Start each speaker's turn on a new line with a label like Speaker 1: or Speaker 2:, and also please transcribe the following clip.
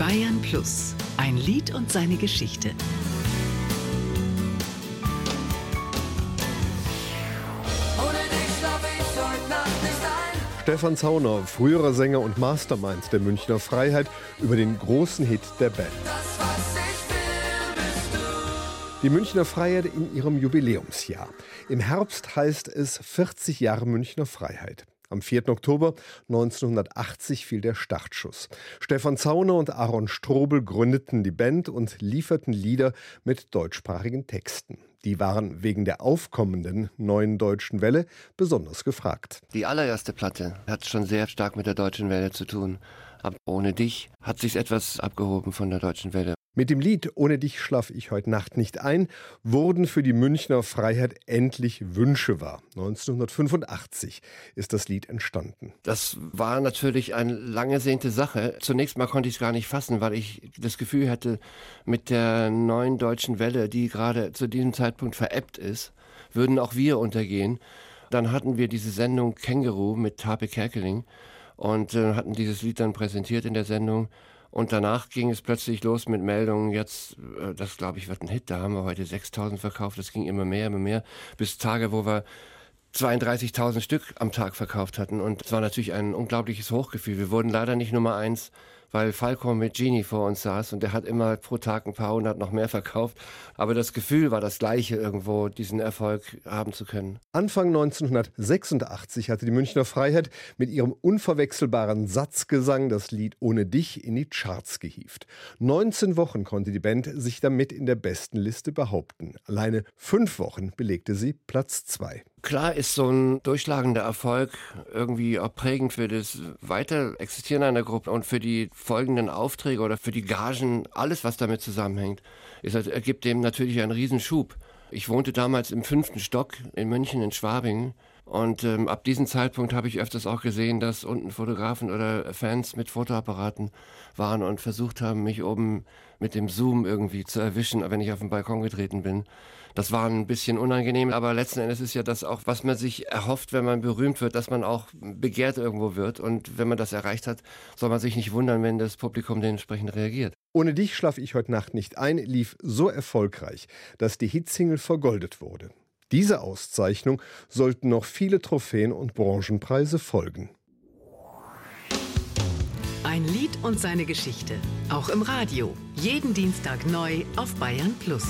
Speaker 1: Bayern Plus. Ein Lied und seine Geschichte.
Speaker 2: Stefan Zauner, früherer Sänger und Mastermind der Münchner Freiheit, über den großen Hit der Band. Die Münchner Freiheit in ihrem Jubiläumsjahr. Im Herbst heißt es 40 Jahre Münchner Freiheit. Am 4. Oktober 1980 fiel der Startschuss. Stefan Zauner und Aaron Strobel gründeten die Band und lieferten Lieder mit deutschsprachigen Texten. Die waren wegen der aufkommenden neuen deutschen Welle besonders gefragt.
Speaker 3: Die allererste Platte hat schon sehr stark mit der deutschen Welle zu tun. Aber ohne dich hat sich etwas abgehoben von der deutschen Welle.
Speaker 2: Mit dem Lied Ohne dich schlaf ich heute Nacht nicht ein wurden für die Münchner Freiheit endlich Wünsche wahr. 1985 ist das Lied entstanden.
Speaker 3: Das war natürlich eine lange sehnte Sache. Zunächst mal konnte ich es gar nicht fassen, weil ich das Gefühl hatte, mit der neuen deutschen Welle, die gerade zu diesem Zeitpunkt veräppt ist, würden auch wir untergehen. Dann hatten wir diese Sendung Känguru mit Tape Kerkeling und äh, hatten dieses Lied dann präsentiert in der Sendung. Und danach ging es plötzlich los mit Meldungen, jetzt, äh, das glaube ich wird ein Hit, da haben wir heute 6000 verkauft, das ging immer mehr, immer mehr, bis Tage, wo wir 32.000 Stück am Tag verkauft hatten. Und es war natürlich ein unglaubliches Hochgefühl. Wir wurden leider nicht Nummer eins, weil Falco mit Genie vor uns saß und der hat immer pro Tag ein paar hundert noch mehr verkauft. Aber das Gefühl war das gleiche, irgendwo diesen Erfolg haben zu können.
Speaker 2: Anfang 1986 hatte die Münchner Freiheit mit ihrem unverwechselbaren Satzgesang das Lied Ohne dich in die Charts gehievt. 19 Wochen konnte die Band sich damit in der besten Liste behaupten. Alleine fünf Wochen belegte sie Platz zwei.
Speaker 3: Klar ist so ein durchschlagender Erfolg irgendwie auch prägend für das Weiterexistieren einer Gruppe und für die folgenden Aufträge oder für die Gagen, alles was damit zusammenhängt. Es ergibt dem natürlich einen Riesenschub. Ich wohnte damals im fünften Stock in München in Schwabingen und ähm, ab diesem Zeitpunkt habe ich öfters auch gesehen, dass unten Fotografen oder Fans mit Fotoapparaten waren und versucht haben, mich oben mit dem Zoom irgendwie zu erwischen, wenn ich auf den Balkon getreten bin. Das war ein bisschen unangenehm, aber letzten Endes ist ja das auch, was man sich erhofft, wenn man berühmt wird, dass man auch begehrt irgendwo wird. Und wenn man das erreicht hat, soll man sich nicht wundern, wenn das Publikum dementsprechend reagiert.
Speaker 2: Ohne dich schlaf ich heute Nacht nicht ein, lief so erfolgreich, dass die Hitsingle vergoldet wurde. Diese Auszeichnung sollten noch viele Trophäen und Branchenpreise folgen.
Speaker 1: Ein Lied und seine Geschichte. Auch im Radio. Jeden Dienstag neu auf Bayern Plus.